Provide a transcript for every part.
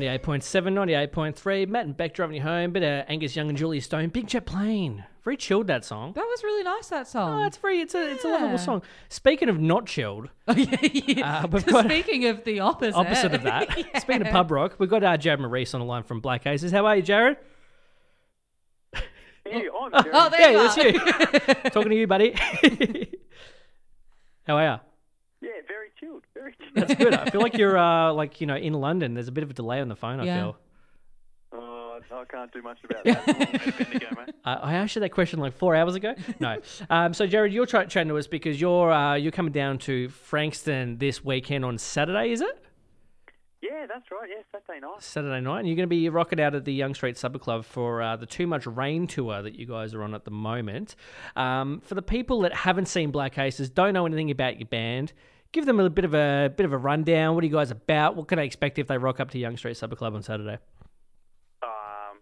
98.7, 98.3. Matt and Beck driving you home. Bit of Angus Young and Julia Stone. Big Jet Plane. Very chilled that song. That was really nice. That song. Oh, it's very. It's a. It's a Yeah. lovable song. Speaking of not chilled, Oh, yeah, yeah. Uh, we've got- Speaking of the opposite, opposite of that. Yeah. Speaking of pub rock, we've got our Jared Maurice on the line from Black Aces. How are you, Jared? You on, Oh, Jerry? there Yeah, you that's are. you. Talking to you, buddy. How are you? Yeah, chilled. Very chilled. That's good. I feel like you're uh, like you know in London. There's a bit of a delay on the phone. I Yeah. feel. Oh, I can't do much about that. It's Bendigo, mate. Uh, I asked you that question like four hours ago. No. um, so Jared, you're try- chatting to us because you're uh, you're coming down to Frankston this weekend on Saturday, is it? Yeah, that's right. Yeah, Saturday night. Saturday night, and you're going to be rocking out at the Young Street Supper Club for uh, the Too Much Rain tour that you guys are on at the moment. Um, for the people that haven't seen Black Aces, don't know anything about your band, give them a bit of a bit of a rundown. What are you guys about? What can I expect if they rock up to Young Street Supper Club on Saturday? Um,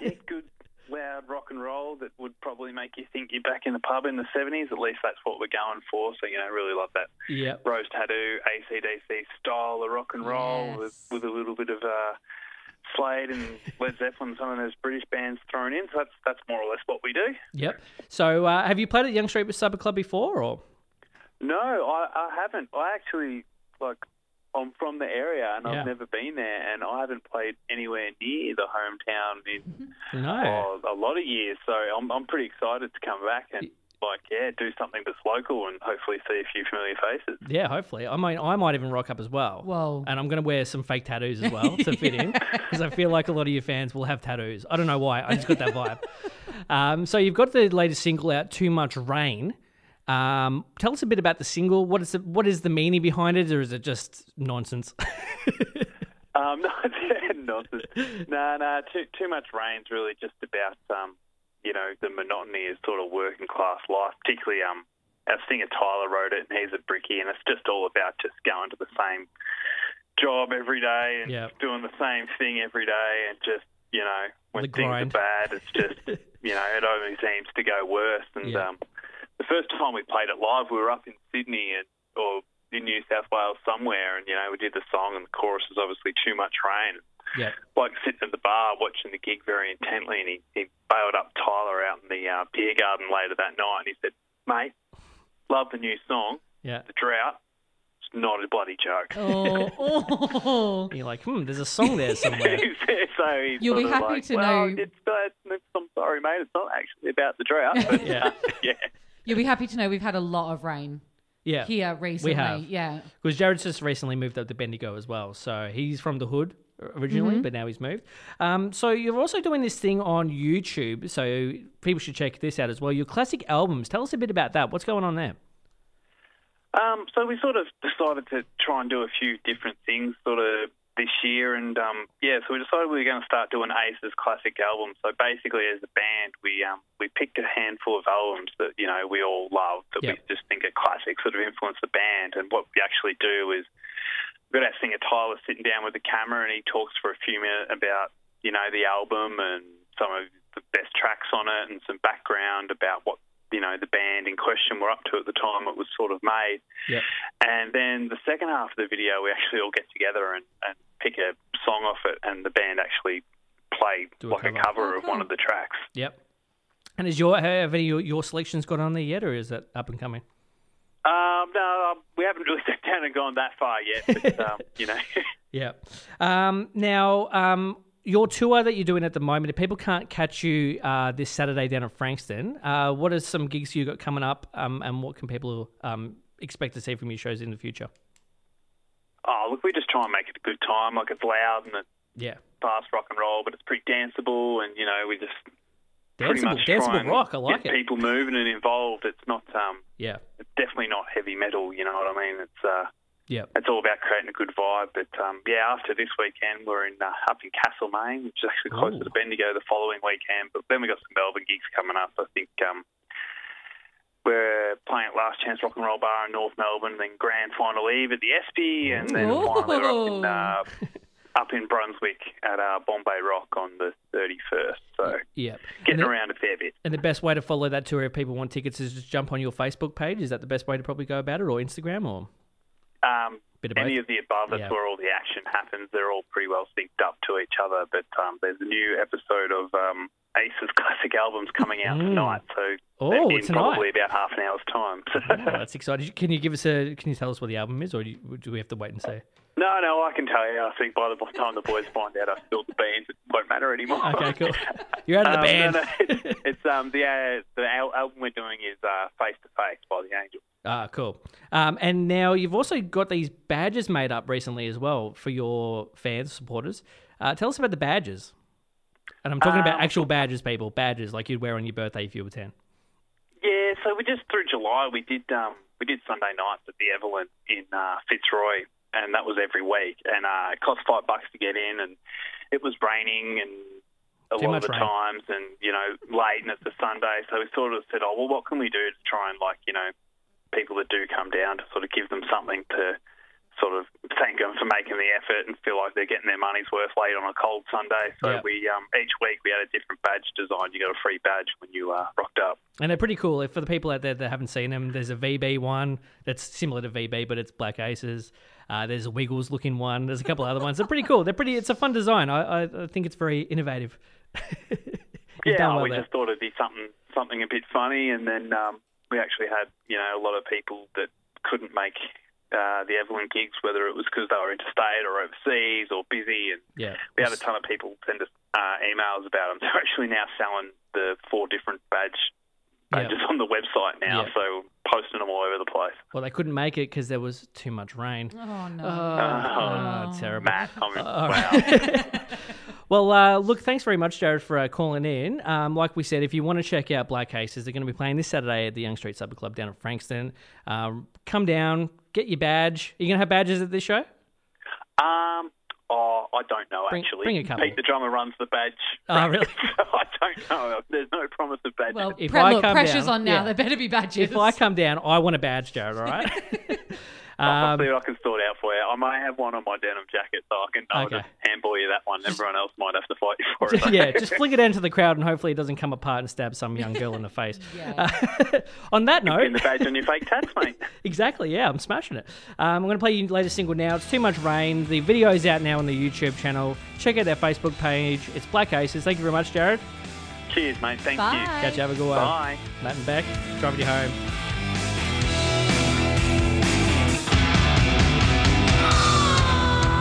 yeah, good loud rock and roll that would probably make you think you're back in the pub in the 70s. At least that's what we're going for. So, you know, really love that Yeah. Rose Tattoo, ACDC style of rock and roll Yes. with, with a little bit of uh, Slade and Led Zeppelin, some of those British bands thrown in. So that's, that's more or less what we do. Yep. So, uh, have you played at Young Street Supper Club before, or? No, I, I haven't. I actually like. I'm from the area and Yeah. I've never been there, and I haven't played anywhere near the hometown in No. oh, a lot of years. So I'm I'm pretty excited to come back and like yeah, do something that's local and hopefully see a few familiar faces. Yeah, hopefully. I mean, I might even rock up as well. Whoa. And I'm going to wear some fake tattoos as well to fit in because I feel like a lot of your fans will have tattoos. I don't know why. I just got that vibe. um, so you've got the latest single out, Too Much Rain. Um, tell us a bit about the single. What is the, what is the meaning behind it, or is it just nonsense? Um, no, nonsense. No, no, too too much rain's really just about um, you know, the monotony of sort of working class life. Particularly, um, our singer Tyler wrote it, and he's a brickie, and it's just all about just going to the same job every day and Yep. doing the same thing every day, and just you know, when The things grind. are bad, it's just you know, it only seems to go worse. And Yeah. um, the first time we played it live, we were up in Sydney and or in New South Wales somewhere, and you know, we did the song, and the chorus was obviously too much rain. yeah. Bloke sitting at the bar watching the gig very intently, and he, he bailed up Tyler out in the uh, beer garden later that night, and he said, "Mate, love the new song, Yeah. The Drought. It's not a bloody joke." Oh, oh. You're like, hmm, there's a song there somewhere. so he's You'll be happy like, to well, know- It's, uh, it's, I'm sorry, mate. It's not actually about the drought. But, Yeah. yeah. You'll be happy to know we've had a lot of rain yeah. here recently. We have. Yeah. Because Jared's just recently moved up to Bendigo as well. So he's from the hood originally, Mm-hmm. but now he's moved. Um, so you're also doing this thing on YouTube. So people should check this out as well. Your classic albums. Tell us a bit about that. What's going on there? Um, so we sort of decided to try and do a few different things sort of this year. And, um, yeah, so we decided we were going to start doing Ace's classic albums. So basically, as a band, we um, we picked a handful of albums that, you know, we all love, that Yep. we just think are classic, sort of influence the band. And what we actually do is we've got our singer Tyler sitting down with the camera and he talks for a few minutes about, you know, the album and some of the best tracks on it and some background about what, you know, the band in question were up to at the time it was sort of made. Yeah. And then the second half of the video, we actually all get together and, and pick a song off it, and the band actually play Do like a cover. cover Oh, of one of the tracks. Yep. And is your have any of your selections got on there yet, or is that up and coming? Um, no, um, we haven't really sat down and gone that far yet, but, um, you know. Yeah. Um, now, um, your tour that you're doing at the moment, if people can't catch you uh, this Saturday down at Frankston, uh, what are some gigs you got coming up, um, and what can people um, expect to see from your shows in the future? oh, look, we just try and make it a good time. Like, it's loud and it's Yeah. fast rock and roll, but it's pretty danceable, and, you know, we just Danceable, danceable rock. I like get it. people moving and involved. It's not, um, Yeah. it's definitely not heavy metal, you know what I mean? It's, uh, Yeah. it's all about creating a good vibe. But um, yeah, after this weekend, we're in uh, up in Castlemaine, which is actually close Ooh. to the Bendigo the following weekend. But then we got some Melbourne gigs coming up. I think um, we're playing at Last Chance Rock and Roll Bar in North Melbourne, then Grand Final Eve at the Espy, and then Ooh. finally we're up in, uh, up in Brunswick at uh, Bombay Rock on the 31st. So Yeah. getting the, around a fair bit. and the best way to follow that tour if people want tickets is just jump on your Facebook page. Is that the best way to probably go about it, or Instagram, or Um, Bit of both. Any of the above. That's Yeah. where all the action happens. They're all pretty well synced up to each other. But um, there's a new episode of um, Ace's classic albums coming out Mm. tonight. So Oh, in tonight. probably about half an hour's time. Oh, that's exciting. Can you give us a? Can you tell us what the album is, or do, we have to wait and see? no, no, I can tell you. I think by the time the boys find out I've spilled the beans, it won't matter anymore. Okay, cool. You're out of the Um, band. no, no, it's, it's um the uh, the album we're doing is uh, Face to Face by the Angels. Ah, cool. Um, and now you've also got these badges made up recently as well for your fans, supporters. Uh, tell us about the badges. And I'm talking about Um, actual badges, people. Badges like you'd wear on your birthday if you were 10. Yeah, so we just through July we did um we did Sunday nights at the Evelyn in uh, Fitzroy, and that was every week, and uh, it cost five bucks to get in, and it was raining and a Too lot of the rain. times, and you know late, and it's a Sunday, so we sort of said, oh well, what can we do to try and like you know people that do come down to sort of give them something to sort of thank them for making the effort and feel like they're getting their money's worth late on a cold Sunday. So we um, each week we had a different badge design. You got a free badge when you uh, rocked up. And they're pretty cool. For the people out there that haven't seen them, there's a VB one that's similar to VB, but it's Black Aces. Uh, there's a Wiggles looking one. There's a couple other ones. They're pretty cool. They're pretty. It's a fun design. I, I, I think it's very innovative. Yeah, well we there. just thought it'd be something something a bit funny, and then um, we actually had you know a lot of people that couldn't make uh, the Evelyn gigs, whether it was because they were interstate or overseas or busy, and Yeah. we had a ton of people send us uh, emails about them. They're actually now selling the four different badge Yeah. badges on the website now, Yeah. so posting them all over the place. Well, they couldn't make it because there was too much rain. Oh no. Oh, Oh. terrible. Matt, I mean, All wow. right. well, uh, look, thanks very much, Jared, for uh, calling in. Um, like we said, if you want to check out Black Aces, they're going to be playing this Saturday at the Young Street Supper Club down at Frankston. Um, come down, get your badge. Are you going to have badges at this show? Um, oh, I don't know Bring- actually. bring a couple. Pete the drummer runs the badge. Oh, really? so I don't know. There's no promise of badges. Well, If pre- I look, come pressure's down- on now. yeah. There better be badges. If I come down, I want a badge, Jared, all right? I'll um, see what I can sort out for you. I may have one on my denim jacket, so I can I'll Okay. just handball you that one. Everyone else might have to fight you for it. yeah, just fling it into the crowd and hopefully it doesn't come apart and stab some young girl in the face. Yeah. Uh, on that note, Pin the badge on your fake tats, mate. Exactly, yeah, I'm smashing it. Um, I'm going to play your latest single now. It's Too Much Rain. The video is out now on the YouTube channel. Check out their Facebook page. It's Black Aces. Thank you very much, Jared. Cheers, mate. Thank Bye. you. Catch you. Have a good one. Bye. Matt and Beck, driving you home.